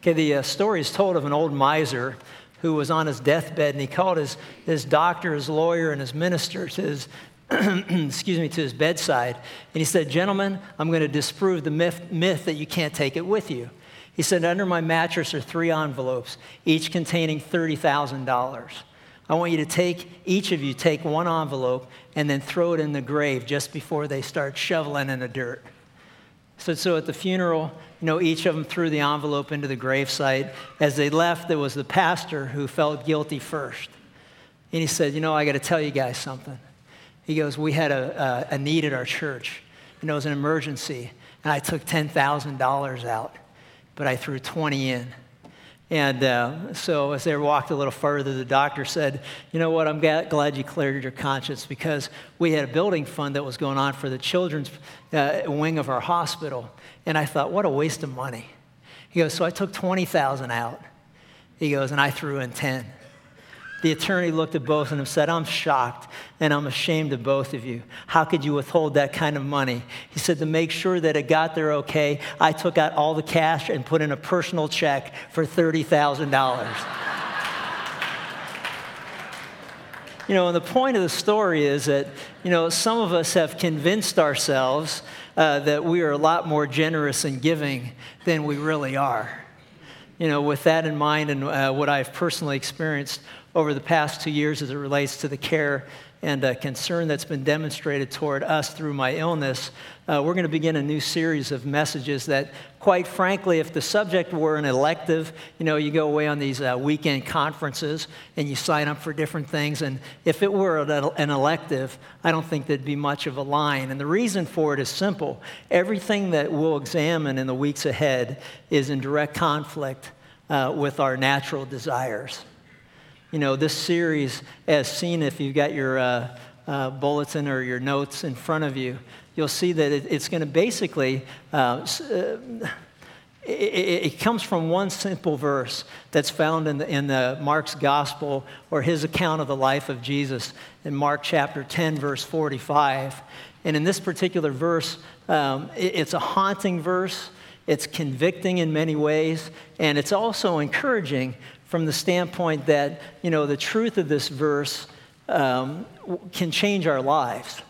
Okay, the uh, story is told of an old miser who was on his deathbed and he called his, his doctor, his lawyer, and his minister to his, excuse me, to his bedside. And he said, Gentlemen, I'm going to disprove the myth, myth that you can't take it with you. He said, Under my mattress are three envelopes, each containing $30,000. I want you to take, each of you, take one envelope and then throw it in the grave just before they start shoveling in the dirt. So, so at the funeral, you know, each of them threw the envelope into the gravesite. As they left, there was the pastor who felt guilty first. And he said, You know, I got to tell you guys something. He goes, We had a, a, a need at our church. Know, it was an emergency. And I took $10,000 out, but I threw 20 in. And uh, so, as they walked a little further, the doctor said, You know what? I'm glad you cleared your conscience because we had a building fund that was going on for the children's uh, wing of our hospital. And I thought, What a waste of money. He goes, So I took 20,000 out. He goes, And I threw in 10. The attorney looked at both of them and said, I'm shocked and I'm ashamed of both of you. How could you withhold that kind of money? He said, To make sure that it got there okay, I took out all the cash and put in a personal check for $30,000. you know, and the point of the story is that, you know, some of us have convinced ourselves uh, that we are a lot more generous in giving than we really are. You know, with that in mind and uh, what I've personally experienced over the past two years as it relates to the care and uh, concern that's been demonstrated toward us through my illness, uh, we're going to begin a new series of messages that, quite frankly, if the subject were an elective, you know, you go away on these uh, weekend conferences and you sign up for different things. And if it were an elective, I don't think there'd be much of a line. And the reason for it is simple everything that we'll examine in the weeks ahead is in direct conflict uh, with our natural desires you know, this series, as seen if you've got your uh, uh, bulletin or your notes in front of you, you'll see that it, it's going to basically, uh, uh it, it, comes from one simple verse that's found in, the, in the Mark's gospel or his account of the life of Jesus in Mark chapter 10, verse 45. And in this particular verse, um, it, it's a haunting verse. It's convicting in many ways, and it's also encouraging from the standpoint that, you know, the truth of this verse um, can change our lives.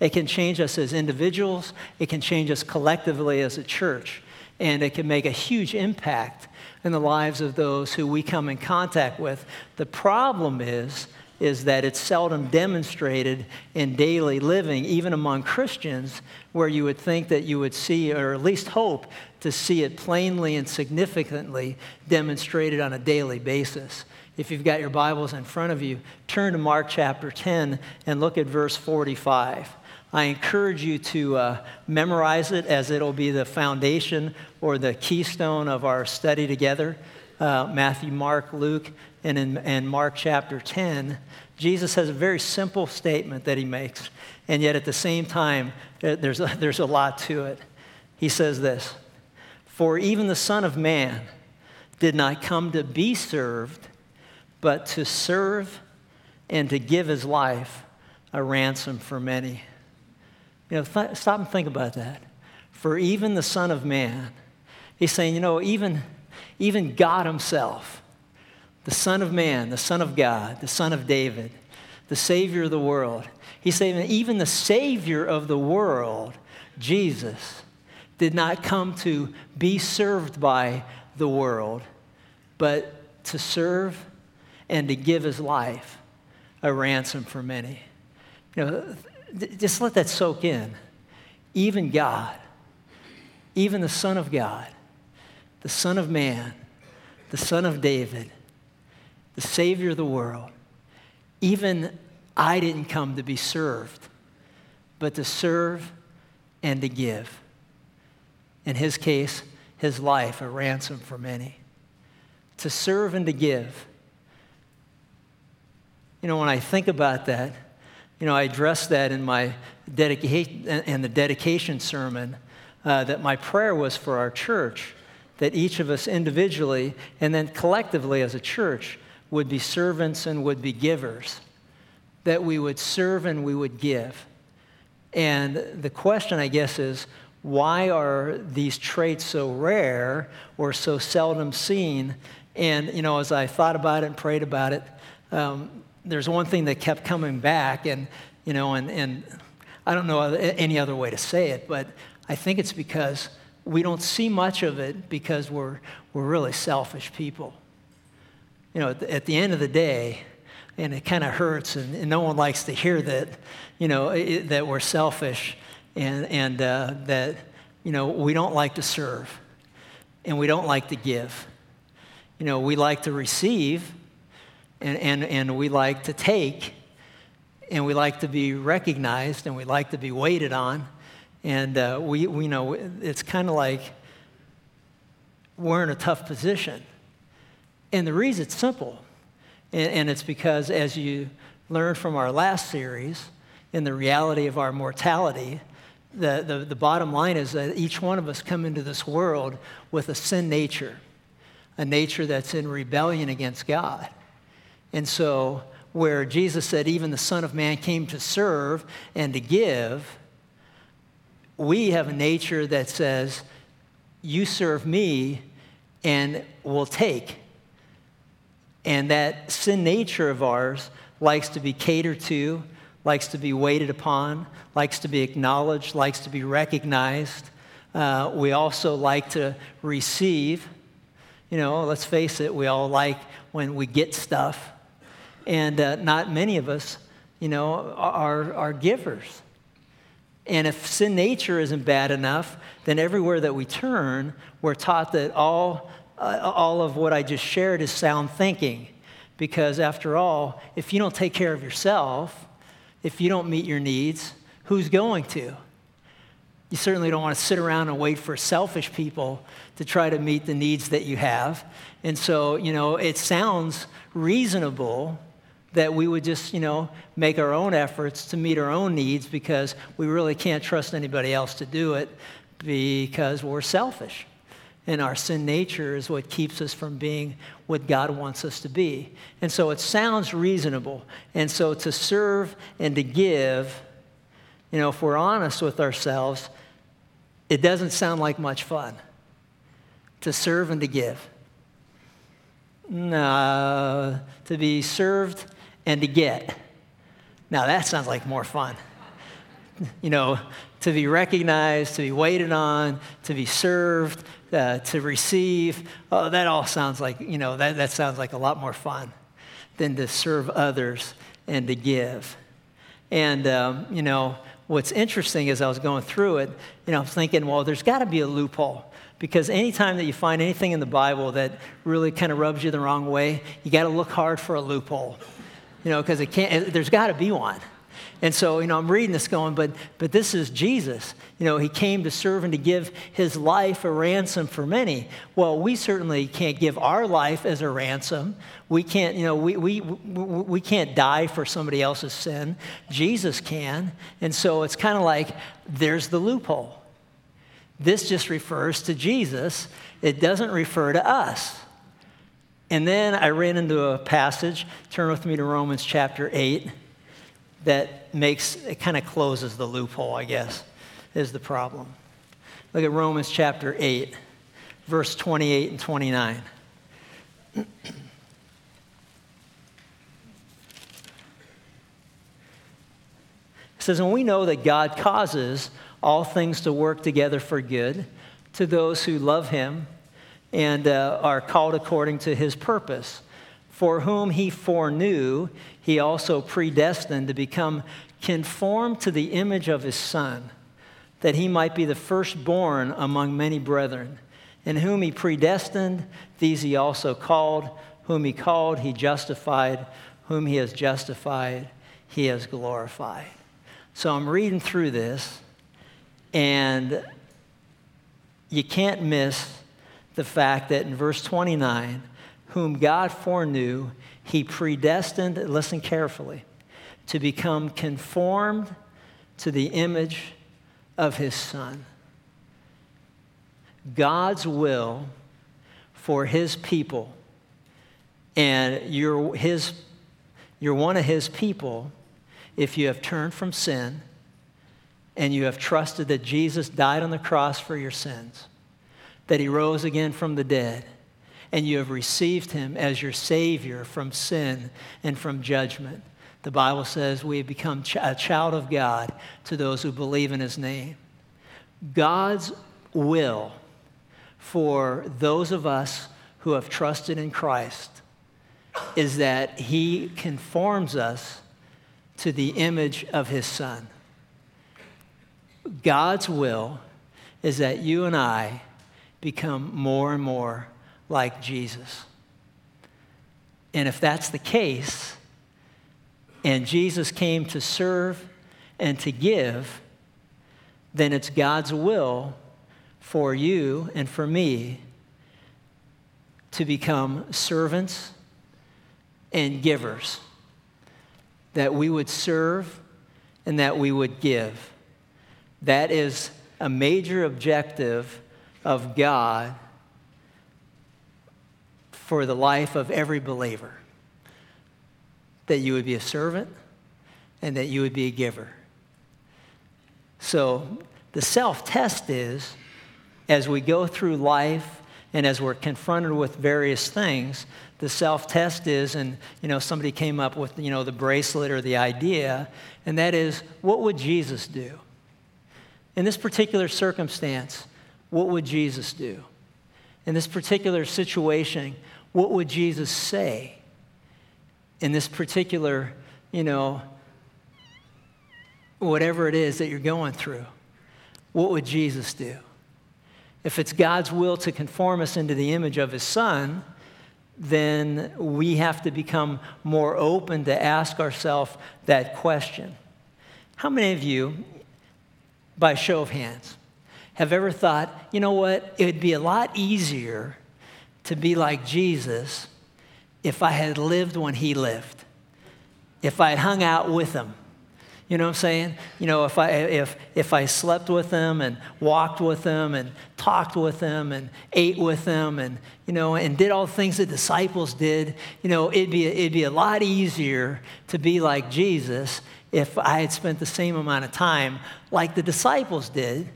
It can change us as individuals, it can change us collectively as a church, and it can make a huge impact in the lives of those who we come in contact with. The problem is, is that it's seldom demonstrated in daily living, even among Christians, where you would think that you would see, or at least hope, to see it plainly and significantly demonstrated on a daily basis. If you've got your Bibles in front of you, turn to Mark chapter 10 and look at verse 45. I encourage you to uh, memorize it as it'll be the foundation or the keystone of our study together. Uh, Matthew, Mark, Luke, and in and Mark chapter 10, Jesus has a very simple statement that he makes, and yet at the same time, there's a, there's a lot to it. He says this for even the Son of Man did not come to be served, but to serve and to give his life a ransom for many. You know, th- stop and think about that. For even the Son of Man, he's saying, you know, even, even God Himself, the Son of Man, the Son of God, the Son of David, the Savior of the world, he's saying, even the Savior of the world, Jesus, did not come to be served by the world, but to serve and to give his life a ransom for many. You know, just let that soak in. Even God, even the Son of God, the Son of Man, the Son of David, the Savior of the world, even I didn't come to be served, but to serve and to give in his case, his life, a ransom for many. To serve and to give. You know, when I think about that, you know, I addressed that in my dedication in the dedication sermon uh, that my prayer was for our church that each of us individually and then collectively as a church would be servants and would be givers. That we would serve and we would give. And the question, I guess, is why are these traits so rare or so seldom seen? And, you know, as I thought about it and prayed about it, um, there's one thing that kept coming back, and, you know, and, and I don't know any other way to say it, but I think it's because we don't see much of it because we're, we're really selfish people. You know, at the, at the end of the day, and it kind of hurts, and, and, no one likes to hear that, you know, it, that we're selfish and, and uh, that, you know, we don't like to serve and we don't like to give. You know, we like to receive and, and, and we like to take and we like to be recognized and we like to be waited on. And uh, we, we know it's kind of like we're in a tough position. And the reason it's simple, and, and it's because as you learned from our last series, in the reality of our mortality, the, the, the bottom line is that each one of us come into this world with a sin nature, a nature that's in rebellion against God. And so, where Jesus said, even the Son of Man came to serve and to give, we have a nature that says, you serve me and will take. And that sin nature of ours likes to be catered to, likes to be waited upon, likes to be acknowledged, likes to be recognized. Uh, we also like to receive. You know, let's face it, we all like when we get stuff. And uh, not many of us, you know, are, are givers. And if sin nature isn't bad enough, then everywhere that we turn, we're taught that all, uh, all of what I just shared is sound thinking. Because after all, if you don't take care of yourself, if you don't meet your needs, who's going to? You certainly don't want to sit around and wait for selfish people to try to meet the needs that you have. And so, you know, it sounds reasonable that we would just, you know, make our own efforts to meet our own needs because we really can't trust anybody else to do it because we're selfish. And our sin nature is what keeps us from being what God wants us to be. And so it sounds reasonable. And so to serve and to give, you know, if we're honest with ourselves, it doesn't sound like much fun to serve and to give. No, to be served and to get. Now, that sounds like more fun. You know, to be recognized, to be waited on, to be served, uh, to receive. Oh, that all sounds like, you know, that, that sounds like a lot more fun than to serve others and to give. And, um, you know, what's interesting as I was going through it, you know, I'm thinking, well, there's got to be a loophole. Because anytime that you find anything in the Bible that really kind of rubs you the wrong way, you got to look hard for a loophole you know, because it can't, there's got to be one. And so, you know, I'm reading this going, but, but this is Jesus. You know, he came to serve and to give his life a ransom for many. Well, we certainly can't give our life as a ransom. We can't, you know, we, we, we can't die for somebody else's sin. Jesus can. And so it's kind of like there's the loophole. This just refers to Jesus, it doesn't refer to us. And then I ran into a passage, turn with me to Romans chapter 8, that makes, it kind of closes the loophole, I guess, is the problem. Look at Romans chapter 8, verse 28 and 29. It says, And we know that God causes all things to work together for good to those who love him and uh, are called according to his purpose. For whom he foreknew, he also predestined to become conformed to the image of his Son, that he might be the firstborn among many brethren. And whom he predestined, these he also called. Whom he called, he justified. Whom he has justified, he has glorified. So I'm reading through this, and you can't miss the fact that in verse 29, whom God foreknew, he predestined, listen carefully, to become conformed to the image of his son. God's will for his people, and you're, his, you're one of his people if you have turned from sin and you have trusted that Jesus died on the cross for your sins, that he rose again from the dead, and you have received him as your Savior from sin and from judgment, the Bible says we have become a child of God to those who believe in his name. God's will for those of us who have trusted in Christ is that he conforms us to the image of his son. God's will is that you and I become more and more like Jesus. And if that's the case, and Jesus came to serve and to give, then it's God's will for you and for me to become servants and givers, that we would serve and that we would give. That is a major objective of God for the life of every believer that you would be a servant and that you would be a giver. So the self test is as we go through life and as we're confronted with various things, the self test is, and you know, somebody came up with you know the bracelet or the idea, and that is, what would Jesus do? In this particular circumstance, what would Jesus do? In this particular situation, what would Jesus say? In this particular, you know, whatever it is that you're going through, what would Jesus do? If it's God's will to conform us into the image of His Son, then we have to become more open to ask ourselves that question. How many of you, by show of hands, have ever thought, you know what, it would be a lot easier to be like Jesus if I had lived when he lived, if I had hung out with him. You know what I'm saying? You know, if I, if, if I slept with them and walked with them and talked with them and ate with them and, you know, and did all the things the disciples did, you know, it'd be, it'd be a lot easier to be like Jesus if I had spent the same amount of time like the disciples did.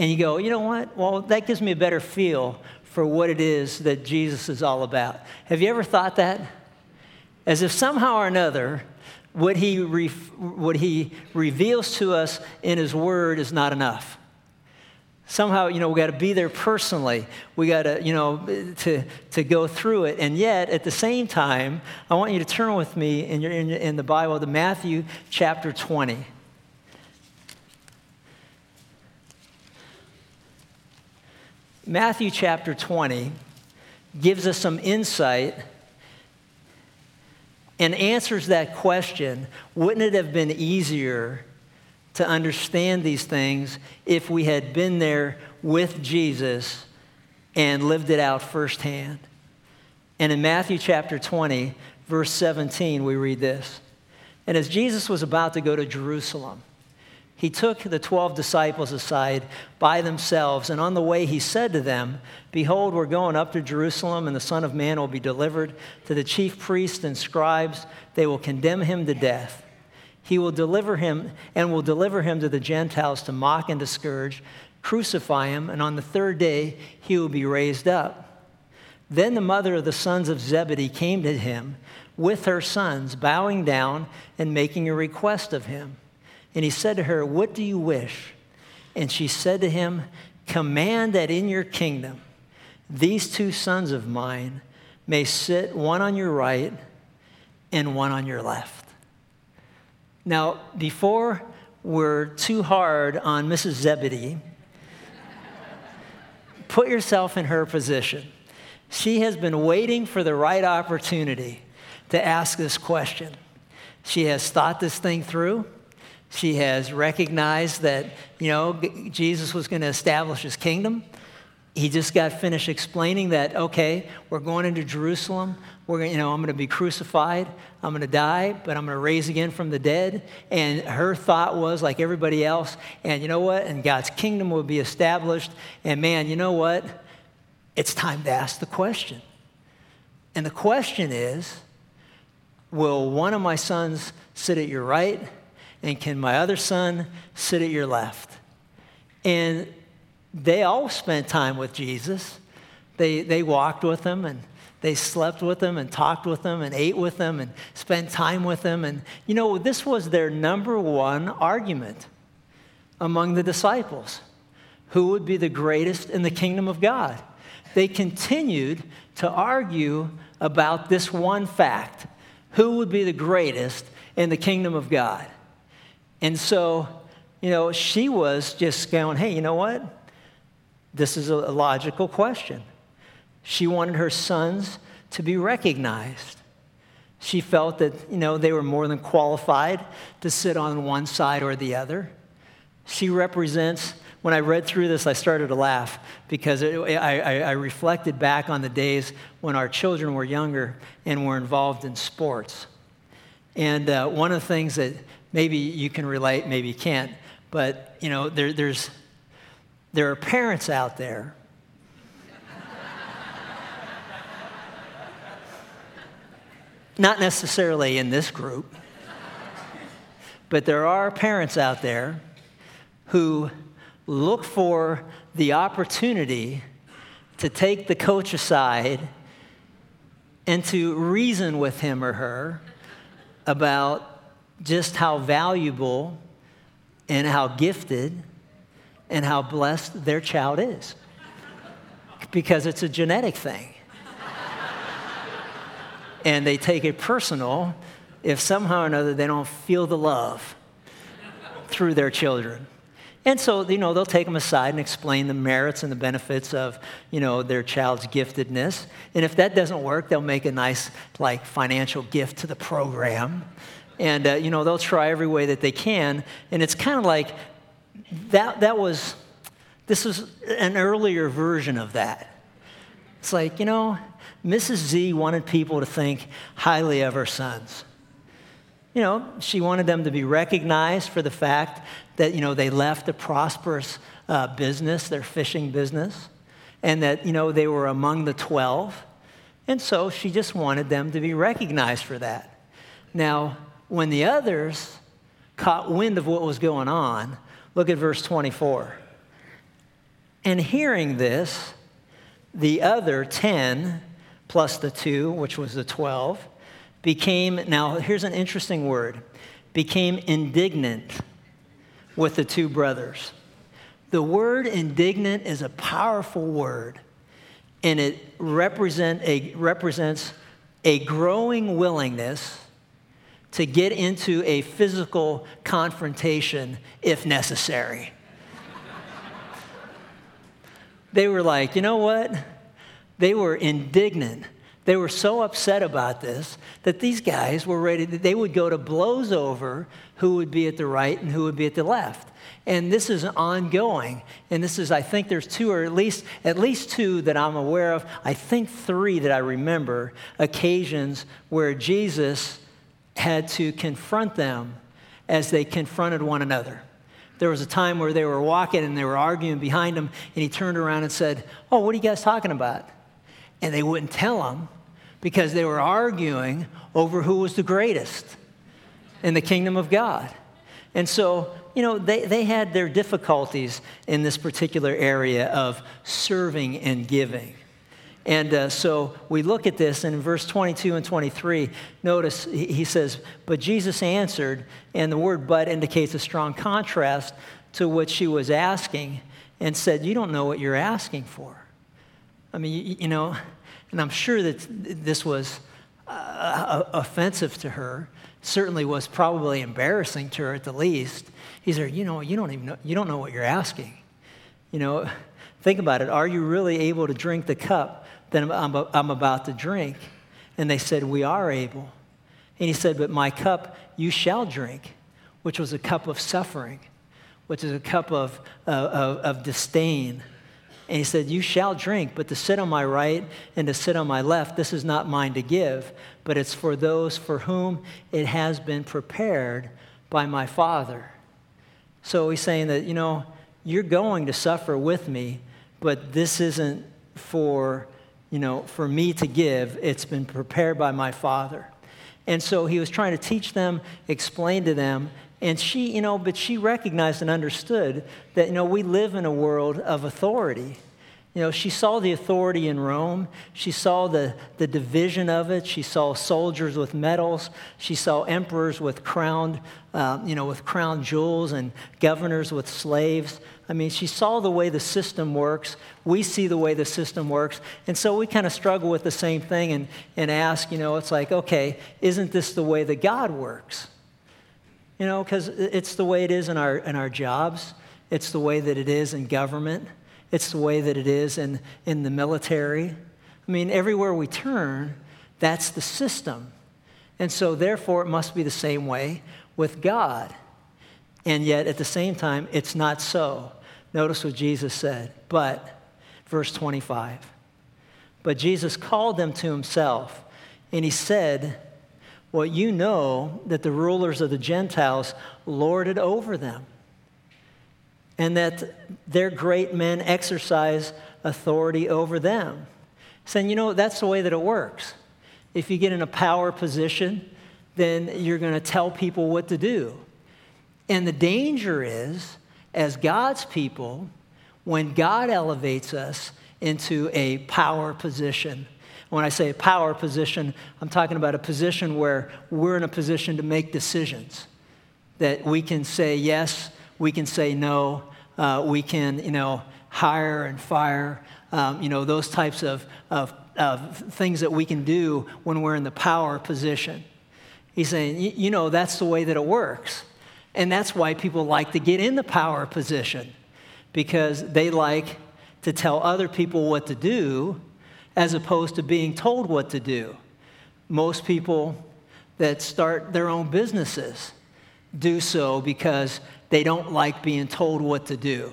And you go, you know what? Well, that gives me a better feel for what it is that Jesus is all about. Have you ever thought that? As if somehow or another, what he, re- what he reveals to us in his word is not enough. Somehow, you know, we got to be there personally. We got to, you know, to, to go through it. And yet, at the same time, I want you to turn with me in, your, in, in the Bible to Matthew chapter 20. Matthew chapter 20 gives us some insight and answers that question wouldn't it have been easier to understand these things if we had been there with Jesus and lived it out firsthand? And in Matthew chapter 20, verse 17, we read this. And as Jesus was about to go to Jerusalem, he took the 12 disciples aside by themselves, and on the way he said to them, Behold, we're going up to Jerusalem, and the Son of Man will be delivered to the chief priests and scribes. They will condemn him to death. He will deliver him and will deliver him to the Gentiles to mock and to scourge, crucify him, and on the third day he will be raised up. Then the mother of the sons of Zebedee came to him with her sons, bowing down and making a request of him. And he said to her, What do you wish? And she said to him, Command that in your kingdom these two sons of mine may sit one on your right and one on your left. Now, before we're too hard on Mrs. Zebedee, put yourself in her position. She has been waiting for the right opportunity to ask this question. She has thought this thing through. She has recognized that, you know, Jesus was going to establish his kingdom. He just got finished explaining that, okay, we're going into Jerusalem. We're you know, I'm going to be crucified. I'm going to die, but I'm going to raise again from the dead. And her thought was like everybody else, and you know what? And God's kingdom will be established. And man, you know what? It's time to ask the question. And the question is, will one of my sons sit at your right And can my other son sit at your left? And they all spent time with Jesus. They, they walked with him and they slept with him and talked with him and ate with him and spent time with him. And, you know, this was their number one argument among the disciples who would be the greatest in the kingdom of God. They continued to argue about this one fact who would be the greatest in the kingdom of God. And so, you know, she was just going, hey, you know what? This is a logical question. She wanted her sons to be recognized. She felt that, you know, they were more than qualified to sit on one side or the other. She represents, when I read through this, I started to laugh because it, I, I, reflected back on the days when our children were younger and were involved in sports. And uh, one of the things that maybe you can relate, maybe you can't, but, you know, there, there's, there are parents out there not necessarily in this group, but there are parents out there who look for the opportunity to take the coach aside and to reason with him or her about just how valuable and how gifted and how blessed their child is. Because it's a genetic thing. and they take it personal if somehow or another they don't feel the love through their children. And so, you know, they'll take them aside and explain the merits and the benefits of, you know, their child's giftedness. And if that doesn't work, they'll make a nice, like, financial gift to the program. And, uh, you know, they'll try every way that they can. And it's kind of like that, that was, this is an earlier version of that. It's like, you know, Mrs. Z wanted people to think highly of her sons. You know, she wanted them to be recognized for the fact that, you know, they left a prosperous uh, business, their fishing business, and that, you know, they were among the 12. And so she just wanted them to be recognized for that. Now, when the others caught wind of what was going on, look at verse 24. And hearing this, the other 10 plus the two, which was the 12, became, now here's an interesting word, became indignant with the two brothers. The word indignant is a powerful word, and it represent a, represents a growing willingness to get into a physical confrontation if necessary. they were like, you know what? They were indignant they were so upset about this that these guys were ready, they would go to blows over who would be at the right and who would be at the left. And this is ongoing. And this is, I think there's two or at least, at least two that I'm aware of. I think three that I remember occasions where Jesus had to confront them as they confronted one another. There was a time where they were walking and they were arguing behind him, and he turned around and said, Oh, what are you guys talking about? And they wouldn't tell him because they were arguing over who was the greatest in the kingdom of God. And so, you know, they, they had their difficulties in this particular area of serving and giving. And uh, so we look at this in verse 22 and 23. Notice he says, But Jesus answered, and the word but indicates a strong contrast to what she was asking, and said, You don't know what you're asking for. I mean, you, you know, and I'm sure that this was uh, offensive to her, certainly was probably embarrassing to her at the least. He said, You know, you don't even know, you don't know what you're asking. You know, think about it. Are you really able to drink the cup that I'm, I'm about to drink? And they said, We are able. And he said, But my cup you shall drink, which was a cup of suffering, which is a cup of, uh, of, of disdain and he said, You shall drink, but to sit on my right and to sit on my left, this is not mine to give, but it's for those for whom it has been prepared by my Father. So he's saying that, you know, you're going to suffer with me, but this isn't for, you know, for me to give. It's been prepared by my Father. And so he was trying to teach them, explain to them, And she, you know, but she recognized and understood that, you know, we live in a world of authority. You know, she saw the authority in Rome. She saw the, the division of it. She saw soldiers with medals. She saw emperors with crowned, uh, you know, with crown jewels and governors with slaves. I mean, she saw the way the system works. We see the way the system works. And so we kind of struggle with the same thing and, and ask, you know, it's like, okay, isn't this the way that God works? You know, because it's the way it is in our, in our jobs, it's the way that it is in government. It's the way that it is in, in the military. I mean, everywhere we turn, that's the system. And so, therefore, it must be the same way with God. And yet, at the same time, it's not so. Notice what Jesus said. But, verse 25, but Jesus called them to himself, and he said, Well, you know that the rulers of the Gentiles lord it over them and that their great men exercise authority over them. Saying, you know, that's the way that it works. If you get in a power position, then you're going to tell people what to do. And the danger is, as God's people, when God elevates us into a power position, when I say power position, I'm talking about a position where we're in a position to make decisions. That we can say yes, we can say no, uh, we can, you know, hire and fire, um, you know, those types of, of, of things that we can do when we're in the power position. He's saying, you know, that's the way that it works. And that's why people like to get in the power position because they like to tell other people what to do as opposed to being told what to do. Most people that start their own businesses do so because they don't like being told what to do.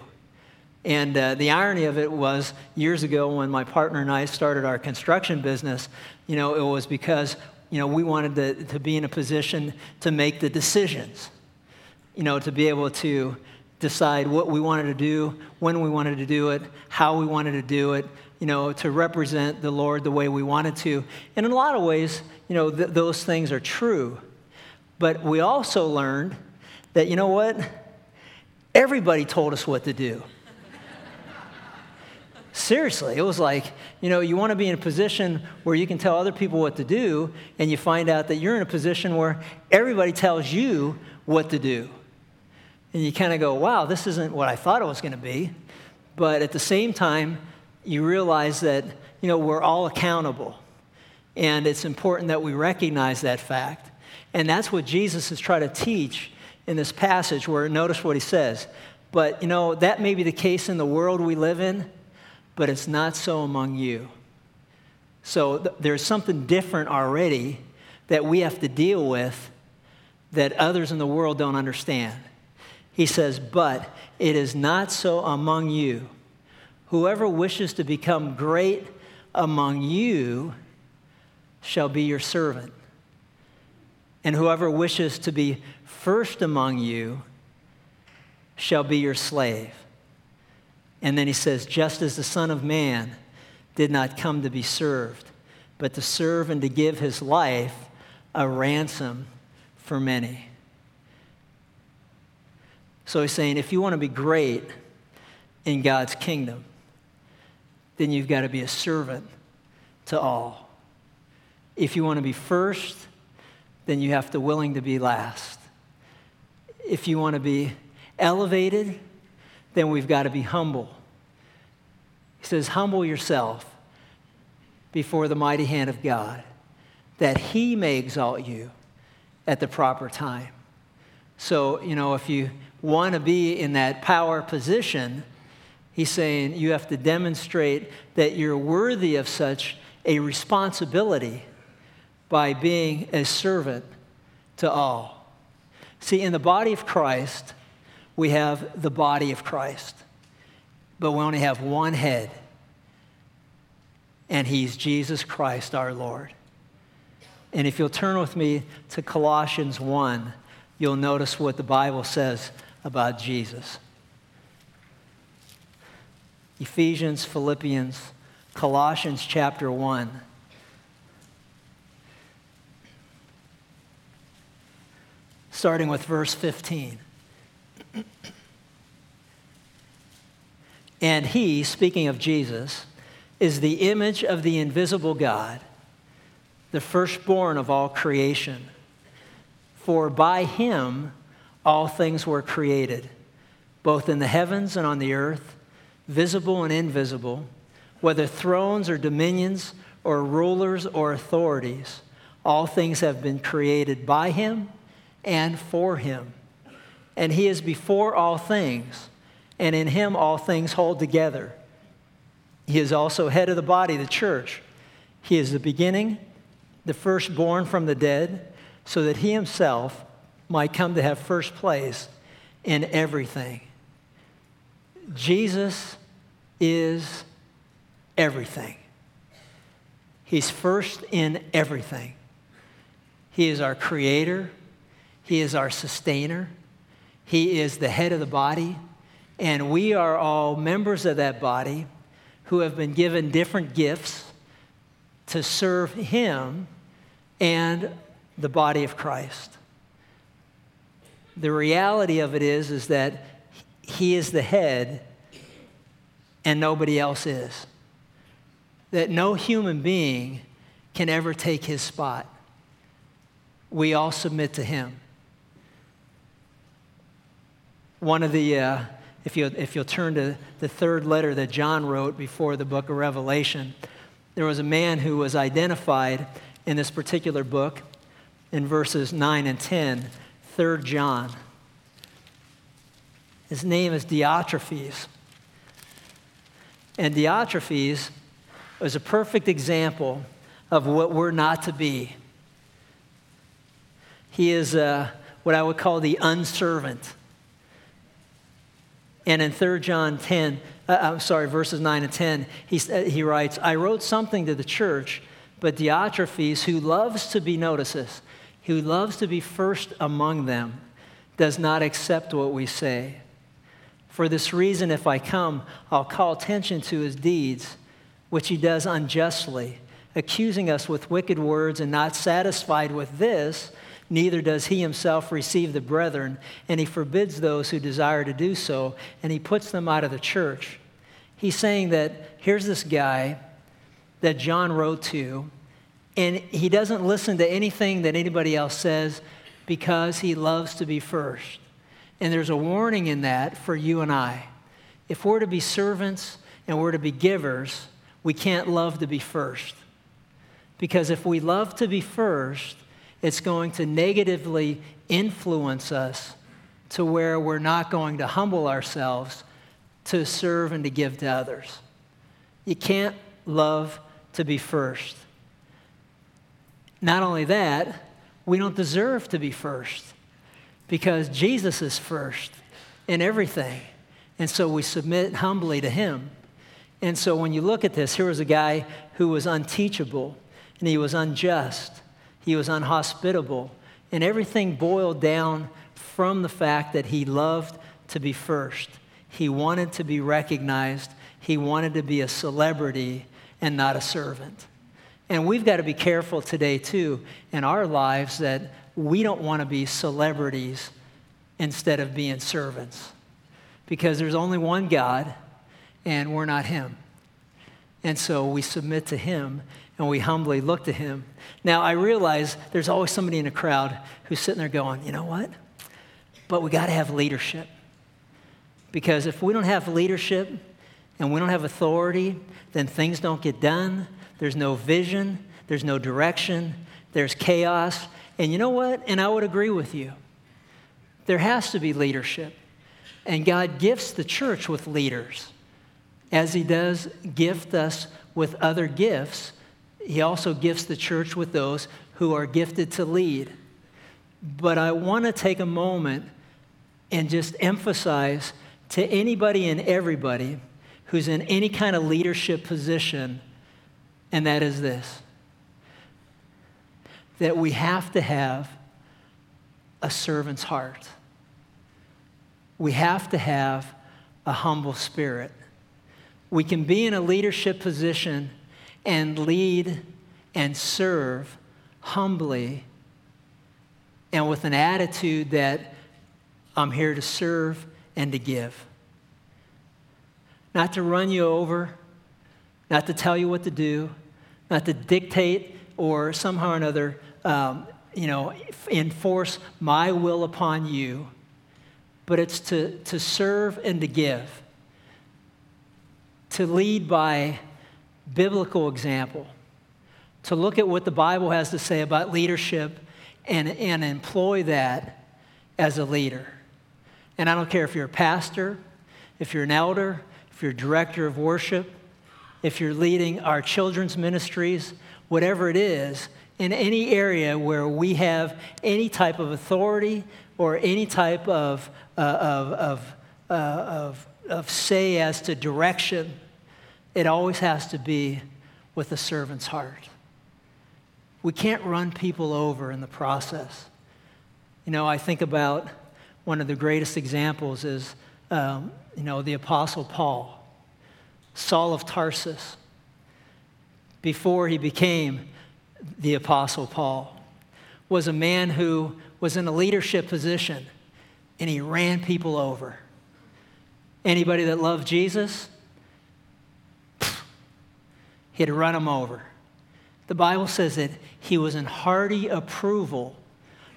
And uh, the irony of it was years ago when my partner and I started our construction business, you know, it was because, you know, we wanted to, to be in a position to make the decisions, you know, to be able to decide what we wanted to do, when we wanted to do it, how we wanted to do it, you know, to represent the Lord the way we wanted to. And in a lot of ways, you know, th- those things are true. But we also learned that, you know what? Everybody told us what to do. Seriously, it was like, you know, you want to be in a position where you can tell other people what to do, and you find out that you're in a position where everybody tells you what to do. And you kind of go, wow, this isn't what I thought it was going to be. But at the same time, you realize that, you know, we're all accountable. And it's important that we recognize that fact. And that's what Jesus is trying to teach in this passage where notice what he says. But you know, that may be the case in the world we live in, but it's not so among you. So th- there's something different already that we have to deal with that others in the world don't understand. He says, But it is not so among you. Whoever wishes to become great among you shall be your servant. And whoever wishes to be first among you shall be your slave. And then he says, just as the Son of Man did not come to be served, but to serve and to give his life a ransom for many. So he's saying, if you want to be great in God's kingdom, then you've got to be a servant to all. If you want to be first, then you have to willing to be last if you want to be elevated, then we've got to be humble. He says, Humble yourself before the mighty hand of God, that He may exalt you at the proper time. So, you know, if you want to be in that power position, he's saying you have to demonstrate that you're worthy of such a responsibility by being a servant to all. See, in the body of Christ, we have the body of Christ, but we only have one head, and he's Jesus Christ our Lord. And if you'll turn with me to Colossians 1, you'll notice what the Bible says about Jesus. Ephesians, Philippians, Colossians chapter 1. Starting with verse 15. And he, speaking of Jesus, is the image of the invisible God, the firstborn of all creation. For by him all things were created, both in the heavens and on the earth, visible and invisible, whether thrones or dominions or rulers or authorities. All things have been created by him and for him. And he is before all things and in him all things hold together. He is also head of the body, the church. He is the beginning, the firstborn from the dead, so that he himself might come to have first place in everything. Jesus is everything. He's first in everything. He is our creator, He is our sustainer, He is the head of the body. And we are all members of that body who have been given different gifts to serve Him and the body of Christ. The reality of it is, is that He is the head and nobody else is. That no human being can ever take His spot. We all submit to Him. One of the uh, if you'll, if you'll turn to the third letter that John wrote before the book of Revelation, there was a man who was identified in this particular book in verses 9 and 10, 3 John. His name is Diotrephes. And Diotrephes was a perfect example of what we're not to be. He is uh, what I would call the unservant. And in 3 John 10, uh, I'm sorry, verses 9 and 10, he, uh, he writes, I wrote something to the church, but Diotrephes, who loves to be, notices, who loves to be first among them, does not accept what we say. For this reason, if I come, I'll call attention to his deeds, which he does unjustly, accusing us with wicked words, and not satisfied with this, neither does he himself receive the brethren, and he forbids those who desire to do so, and he puts them out of the church. He's saying that here's this guy that John wrote to, and he doesn't listen to anything that anybody else says because he loves to be first. And there's a warning in that for you and I. If we're to be servants and we're to be givers, we can't love to be first. Because if we love to be first, it's going to negatively influence us to where we're not going to humble ourselves to serve and to give to others. You can't love to be first. Not only that, we don't deserve to be first because Jesus is first in everything. And so we submit humbly to Him. And so when you look at this, here was a guy who was unteachable and he was unjust he was unhospitable. And everything boiled down from the fact that he loved to be first. He wanted to be recognized, he wanted to be a celebrity and not a servant. And we've got to be careful today, too, in our lives that we don't want to be celebrities instead of being servants. Because there's only one God, and we're not Him. And so we submit to Him and we humbly look to him. Now, I realize there's always somebody in a crowd who's sitting there going, you know what? But we got to have leadership. Because if we don't have leadership and we don't have authority, then things don't get done. There's no vision, there's no direction, there's chaos. And you know what? And I would agree with you. There has to be leadership. And God gifts the church with leaders, as He does gift us with other gifts he also gifts the church with those who are gifted to lead. But I want to take a moment and just emphasize to anybody and everybody who's in any kind of leadership position, and that is this that we have to have a servant's heart. We have to have a humble spirit. We can be in a leadership position and lead and serve humbly and with an attitude that I'm here to serve and to give. Not to run you over, not to tell you what to do, not to dictate or somehow or another, um, you know, enforce my will upon you, but it's to, to serve and to give, to lead by biblical example, to look at what the Bible has to say about leadership and, and employ that as a leader. And I don't care if you're a pastor, if you're an elder, if you're director of worship, if you're leading our children's ministries, whatever it is, in any area where we have any type of authority or any type of, uh, of, of, uh, of, of say as to direction, it always has to be with a servant's heart. We can't run people over in the process. You know, I think about one of the greatest examples is, um, you know, the Apostle Paul, Saul of Tarsus, before he became the Apostle Paul, was a man who was in a leadership position and he ran people over. Anybody that loved Jesus, he'd run them over. The Bible says that he was in hearty approval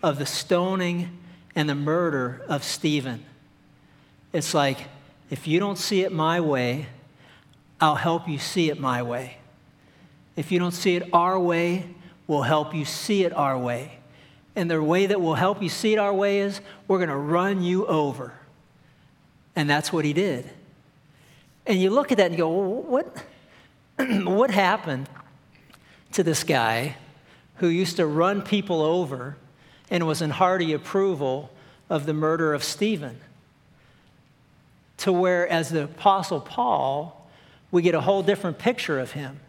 of the stoning and the murder of Stephen. It's like, if you don't see it my way, I'll help you see it my way. If you don't see it our way, we'll help you see it our way. And the way that we'll help you see it our way is we're going to run you over. And that's what he did. And you look at that and you go, well, what, what happened to this guy who used to run people over and was in hearty approval of the murder of Stephen. To where, as the Apostle Paul, we get a whole different picture of him.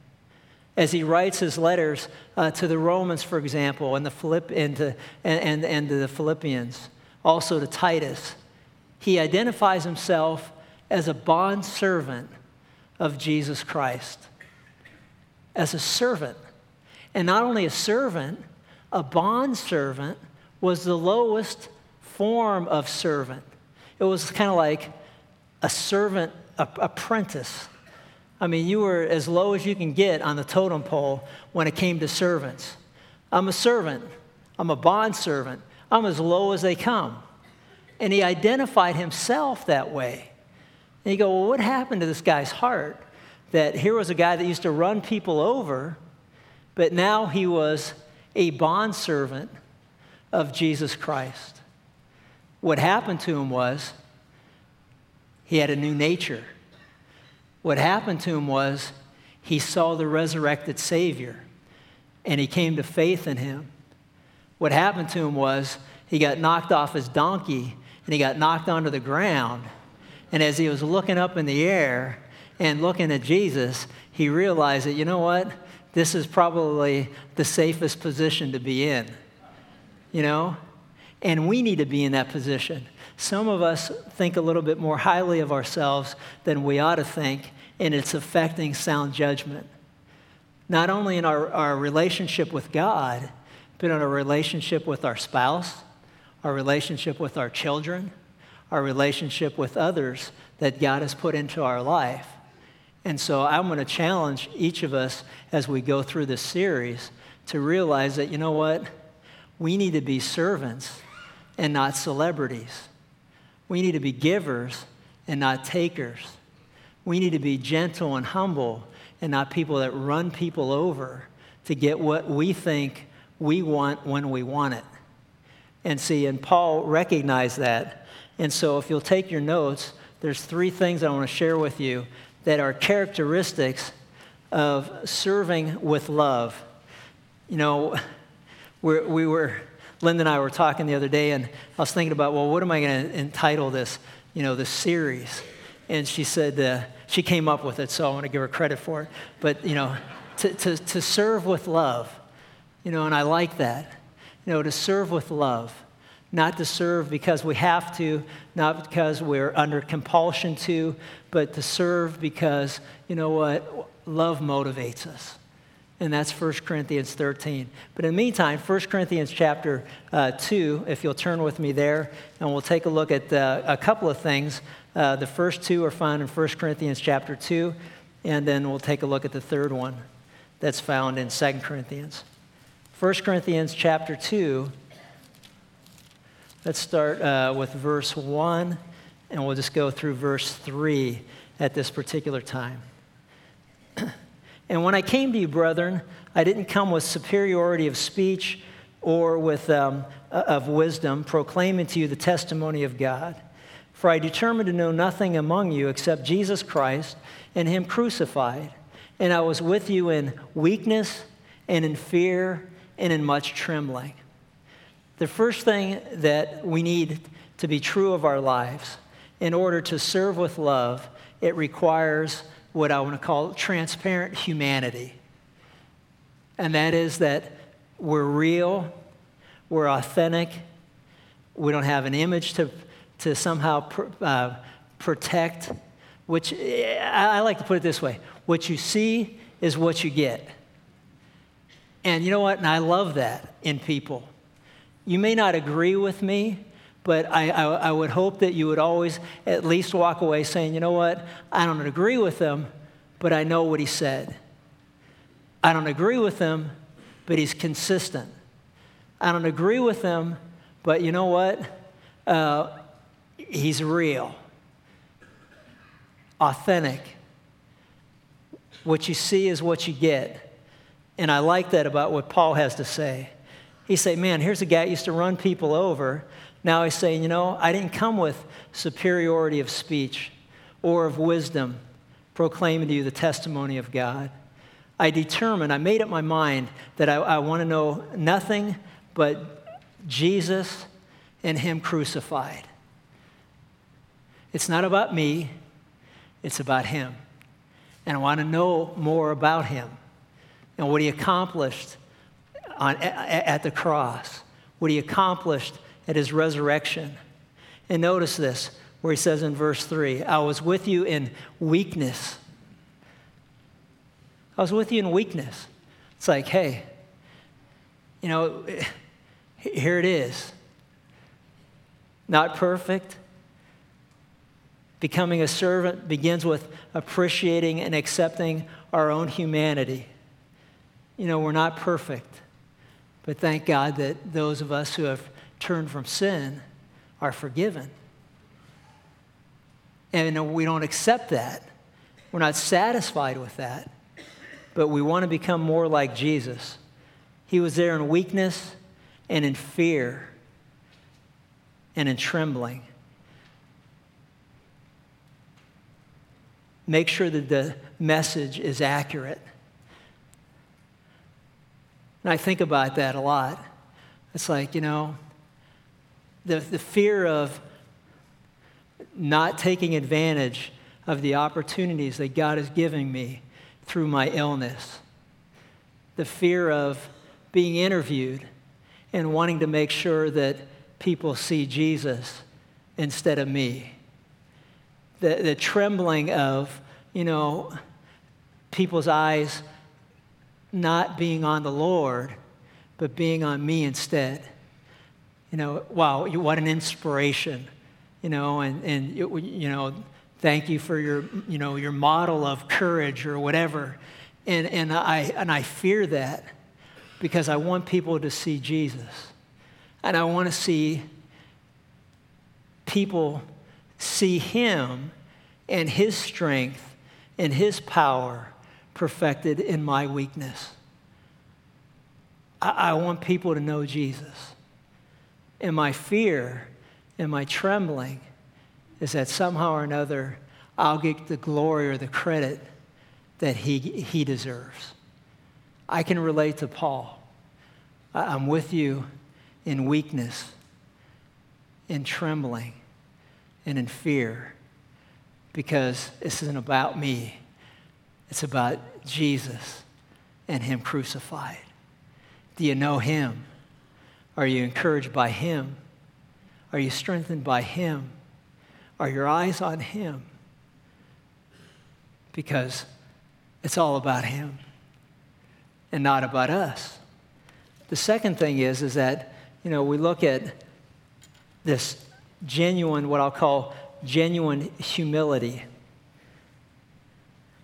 As he writes his letters uh, to the Romans, for example, and, the Philipp, and, to, and, and, and to the Philippians, also to Titus, he identifies himself as a bond servant of Jesus Christ. As a servant. And not only a servant, a bond servant was the lowest form of servant. It was kind of like a servant a, apprentice. I mean, you were as low as you can get on the totem pole when it came to servants. I'm a servant. I'm a bond servant. I'm as low as they come. And he identified himself that way. And you go, well, what happened to this guy's heart? That here was a guy that used to run people over, but now he was a bondservant of Jesus Christ. What happened to him was he had a new nature. What happened to him was he saw the resurrected Savior and he came to faith in him. What happened to him was he got knocked off his donkey and he got knocked onto the ground. And as he was looking up in the air and looking at Jesus, he realized that, you know what? This is probably the safest position to be in you know? And we need to be in that position. Some of us think a little bit more highly of ourselves than we ought to think, and it's affecting sound judgment. Not only in our, our relationship with God, but in our relationship with our spouse, our relationship with our children, our relationship with others that God has put into our life. And so I'm going to challenge each of us as we go through this series to realize that, you know what? We need to be servants and not celebrities. We need to be givers and not takers. We need to be gentle and humble and not people that run people over to get what we think we want when we want it. And see, and Paul recognized that. And so if you'll take your notes, there's three things I want to share with you that are characteristics of serving with love. You know, we're, we were, Linda and I were talking the other day, and I was thinking about, well, what am I going to entitle this, you know, this series? And she said, uh, she came up with it, so I want to give her credit for it. But, you know, to, to, to serve with love, you know, and I like that. You know, to serve with love, not to serve because we have to, not because we're under compulsion to, but to serve because, you know what, love motivates us. and that's 1 Corinthians 13. But in the meantime, 1 Corinthians chapter uh, 2, if you'll turn with me there, and we'll take a look at uh, a couple of things. Uh, the first two are found in 1 Corinthians chapter 2, and then we'll take a look at the third one that's found in 2 Corinthians. 1 Corinthians chapter 2, let's start uh, with verse 1, and we'll just go through verse 3 at this particular time. and when I came to you, brethren, I didn't come with superiority of speech or with um, of wisdom, proclaiming to you the testimony of God. For I determined to know nothing among you except Jesus Christ and Him crucified. And I was with you in weakness and in fear and in much trembling. The first thing that we need to be true of our lives in order to serve with love, it requires what I want to call transparent humanity. And that is that we're real, we're authentic, we don't have an image to, to somehow pr- uh, protect, which I like to put it this way what you see is what you get. And you know what? And I love that in people. You may not agree with me, but I, I, I, would hope that you would always at least walk away saying, you know what? I don't agree with him, but I know what he said. I don't agree with him, but he's consistent. I don't agree with him, but you know what? Uh, he's real, authentic. What you see is what you get. And I like that about what Paul has to say. He say, man, here's a guy who used to run people over. Now he's saying, you know, I didn't come with superiority of speech or of wisdom, proclaiming to you the testimony of God. I determined, I made up my mind that I, I want to know nothing but Jesus and Him crucified. It's not about me, it's about Him. And I want to know more about Him and what He accomplished on, at the cross, what He accomplished at his resurrection. And notice this, where he says in verse 3 I was with you in weakness. I was with you in weakness. It's like, hey, you know, here it is. Not perfect. Becoming a servant begins with appreciating and accepting our own humanity. You know, we're not perfect, but thank God that those of us who have turned from sin are forgiven. And we don't accept that. We're not satisfied with that. But we want to become more like Jesus. He was there in weakness and in fear and in trembling. Make sure that the message is accurate. And I think about that a lot. It's like, you know, the, the fear of not taking advantage of the opportunities that God is giving me through my illness, the fear of being interviewed and wanting to make sure that people see Jesus instead of me, the, the trembling of, you know, people's eyes not being on the Lord, but being on me instead you know, wow, what an inspiration, you know, and, and you know, thank you for your, you know, your model of courage or whatever. And, and, I, and I fear that because I want people to see Jesus. And I want to see people see him and his strength and his power perfected in my weakness. I, I want people to know Jesus. And my fear and my trembling is that somehow or another I'll get the glory or the credit that he, he deserves. I can relate to Paul. I'm with you in weakness, in trembling, and in fear because this isn't about me. It's about Jesus and Him crucified. Do you know Him? Are you encouraged by Him? Are you strengthened by Him? Are your eyes on Him? Because it's all about Him. and not about us. The second thing is, is that, you know, we look at this genuine, what I'll call genuine humility.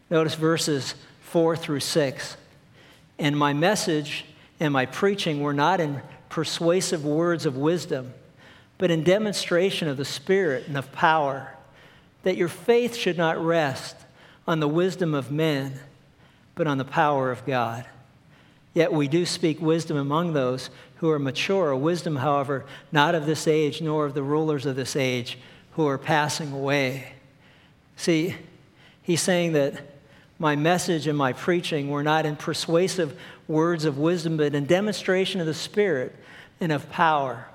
Notice verses 4 through 6. And my message and my preaching were not in persuasive words of wisdom, but in demonstration of the Spirit and of power, that your faith should not rest on the wisdom of men, but on the power of God. Yet we do speak wisdom among those who are mature, a wisdom, however, not of this age, nor of the rulers of this age who are passing away. See, he's saying that my message and my preaching were not in persuasive words of wisdom, but in demonstration of the Spirit and of power.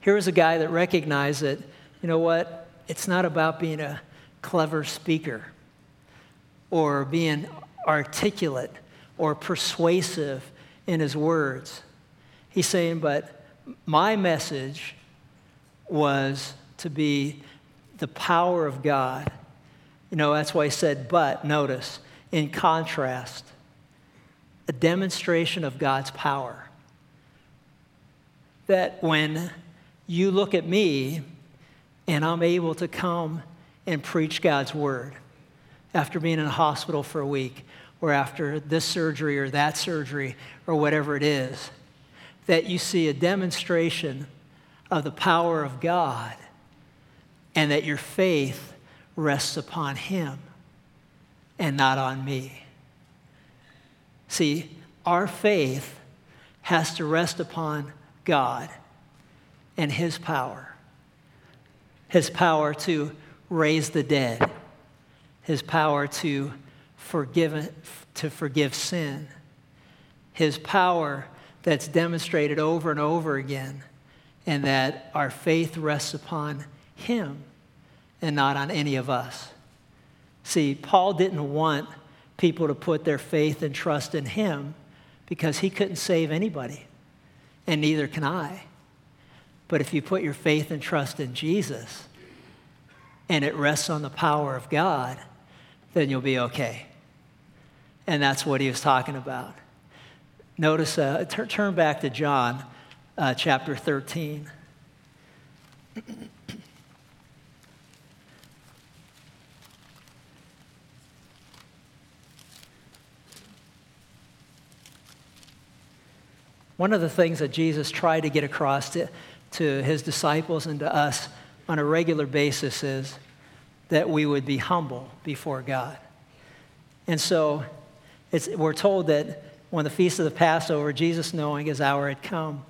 Here was a guy that recognized that, you know what, it's not about being a clever speaker or being articulate or persuasive in his words. He's saying, but my message was to be the power of God you know, that's why I said, but notice, in contrast, a demonstration of God's power. That when you look at me and I'm able to come and preach God's word after being in a hospital for a week or after this surgery or that surgery or whatever it is, that you see a demonstration of the power of God and that your faith rests upon Him and not on me. See, our faith has to rest upon God and His power. His power to raise the dead, His power to forgive, to forgive sin, His power that's demonstrated over and over again, and that our faith rests upon Him and not on any of us. See, Paul didn't want people to put their faith and trust in him because he couldn't save anybody, and neither can I. But if you put your faith and trust in Jesus and it rests on the power of God, then you'll be okay. And that's what he was talking about. Notice, uh, t- turn back to John uh, chapter 13. One of the things that Jesus tried to get across to, to his disciples and to us on a regular basis is that we would be humble before God. And so we're told that when the feast of the Passover, Jesus, knowing his hour had come,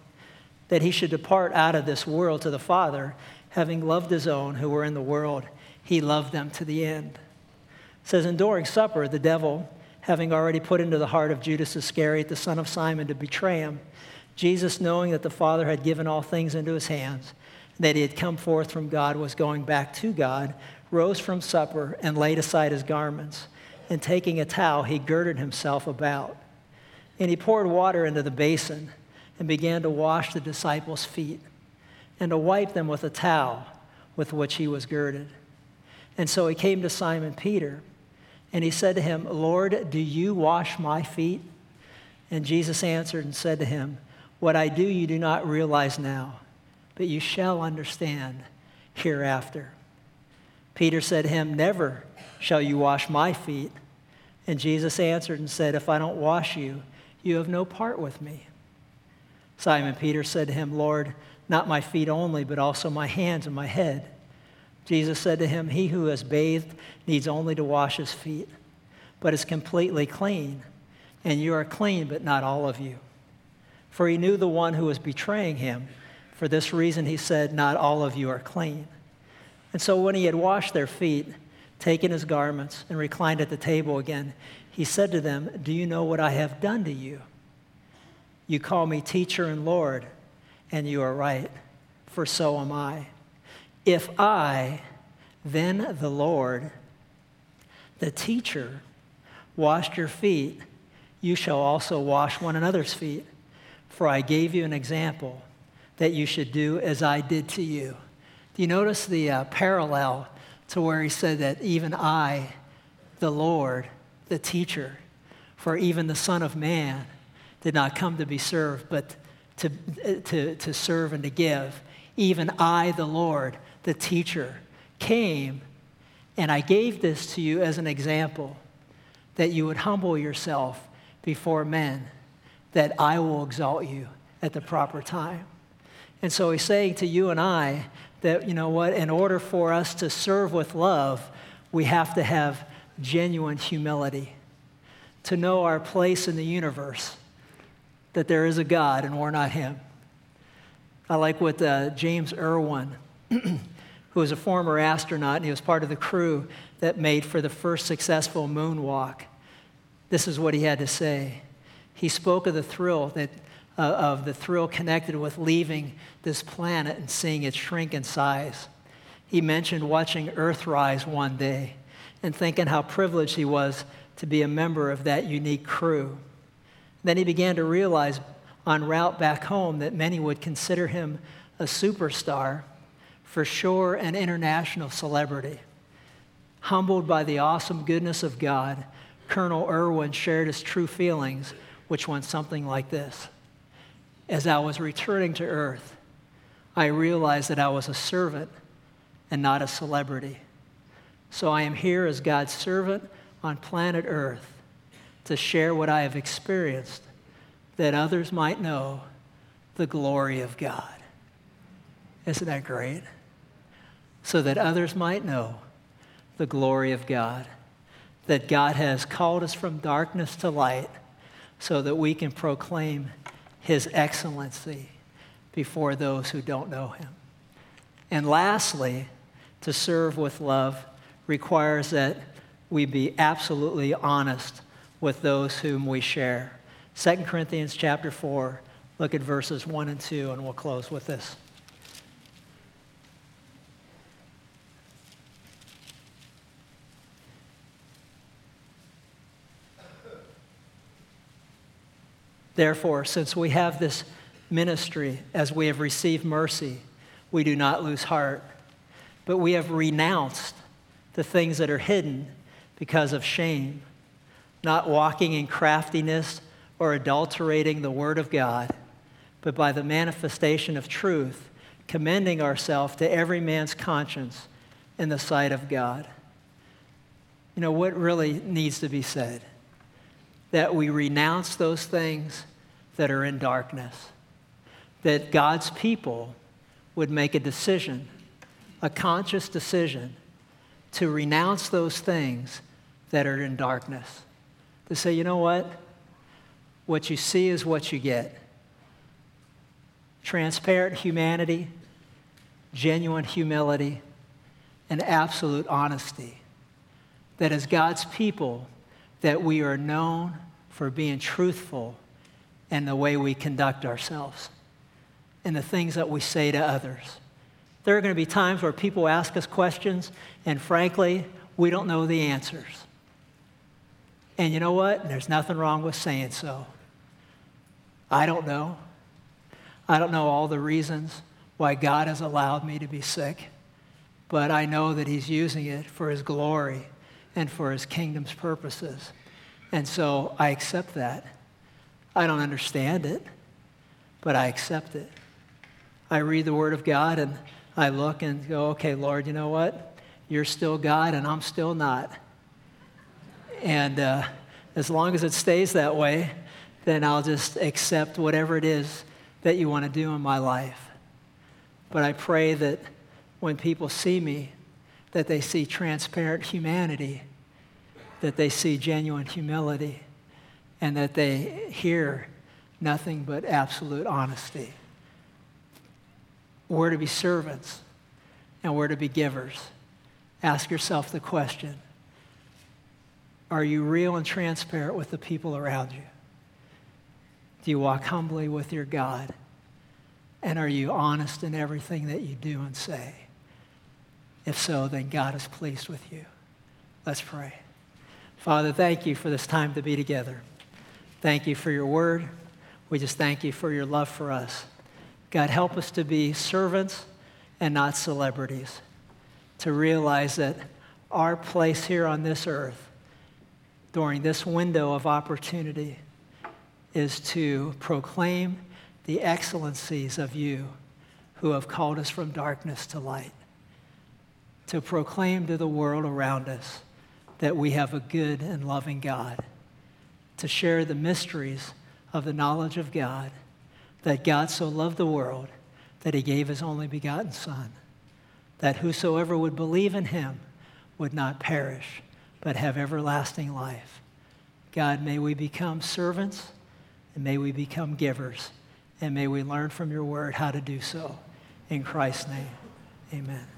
that he should depart out of this world to the Father, having loved his own who were in the world, he loved them to the end. It says, and during supper, the devil, having already put into the heart of Judas Iscariot, the son of Simon, to betray him, Jesus, knowing that the Father had given all things into his hands, that he had come forth from God, was going back to God, rose from supper and laid aside his garments. And taking a towel, he girded himself about. And he poured water into the basin and began to wash the disciples' feet and to wipe them with a towel with which he was girded. And so he came to Simon Peter and he said to him, Lord, do you wash my feet? And Jesus answered and said to him, what I do, you do not realize now, but you shall understand hereafter. Peter said to him, Never shall you wash my feet. And Jesus answered and said, If I don't wash you, you have no part with me. Simon Peter said to him, Lord, not my feet only, but also my hands and my head. Jesus said to him, He who has bathed needs only to wash his feet, but is completely clean. And you are clean, but not all of you for he knew the one who was betraying him. For this reason, he said, Not all of you are clean. And so when he had washed their feet, taken his garments, and reclined at the table again, he said to them, Do you know what I have done to you? You call me teacher and Lord, and you are right, for so am I. If I, then the Lord, the teacher, washed your feet, you shall also wash one another's feet. For I gave you an example that you should do as I did to you. Do you notice the uh, parallel to where he said that even I, the Lord, the teacher, For even the Son of Man did not come to be served, but to, to, to serve and to give. Even I, the Lord, the teacher, came and I gave this to you as an example that you would humble yourself before men, that I will exalt you at the proper time. And so he's saying to you and I that, you know what, in order for us to serve with love, we have to have genuine humility, to know our place in the universe, that there is a God and we're not Him. I like what uh, James Irwin, who was a former astronaut and he was part of the crew that made for the first successful moonwalk. This is what he had to say. He spoke of the thrill that uh, of the thrill connected with leaving this planet and seeing it shrink in size. He mentioned watching Earth rise one day and thinking how privileged he was to be a member of that unique crew. Then he began to realize en route back home that many would consider him a superstar, for sure an international celebrity. Humbled by the awesome goodness of God, Colonel Irwin shared his true feelings, which went something like this As I was returning to earth, I realized that I was a servant and not a celebrity. So I am here as God's servant on planet Earth to share what I have experienced that others might know the glory of God. Isn't that great? So that others might know the glory of God. That God has called us from darkness to light so that we can proclaim His excellency before those who don't know Him. And lastly, to serve with love requires that we be absolutely honest with those whom we share. 2 Corinthians chapter 4, look at verses 1 and 2, and we'll close with this. Therefore, since we have this ministry as we have received mercy, we do not lose heart, but we have renounced the things that are hidden because of shame, not walking in craftiness or adulterating the Word of God, but by the manifestation of truth, commending ourselves to every man's conscience in the sight of God. You know, what really needs to be said? That we renounce those things that are in darkness, that God's people would make a decision, a conscious decision to renounce those things that are in darkness. To say, you know what? What you see is what you get. Transparent humanity, genuine humility, and absolute honesty. That as God's people, that we are known for being truthful in the way we conduct ourselves and the things that we say to others. There are going to be times where people ask us questions, and frankly, we don't know the answers. And you know what? There's nothing wrong with saying so. I don't know. I don't know all the reasons why God has allowed me to be sick, but I know that He's using it for His glory and for His kingdom's purposes. And so I accept that. I don't understand it, but I accept it. I read the Word of God and I look and go, okay, Lord, you know what? You're still God and I'm still not. And uh, as long as it stays that way, then I'll just accept whatever it is that you want to do in my life. But I pray that when people see me, that they see transparent humanity, that they see genuine humility, and that they hear nothing but absolute honesty. We're to be servants and we're to be givers. Ask yourself the question Are you real and transparent with the people around you? Do you walk humbly with your God? And are you honest in everything that you do and say? If so, then God is pleased with you. Let's pray. Father, thank you for this time to be together. Thank you for your word. We just thank you for your love for us. God, help us to be servants and not celebrities, to realize that our place here on this earth during this window of opportunity is to proclaim the excellencies of you who have called us from darkness to light, to proclaim to the world around us that we have a good and loving God, to share the mysteries of the knowledge of God, that God so loved the world that he gave his only begotten Son, that whosoever would believe in him would not perish, but have everlasting life. God, may we become servants and may we become givers and may we learn from your word how to do so. In Christ's name, amen.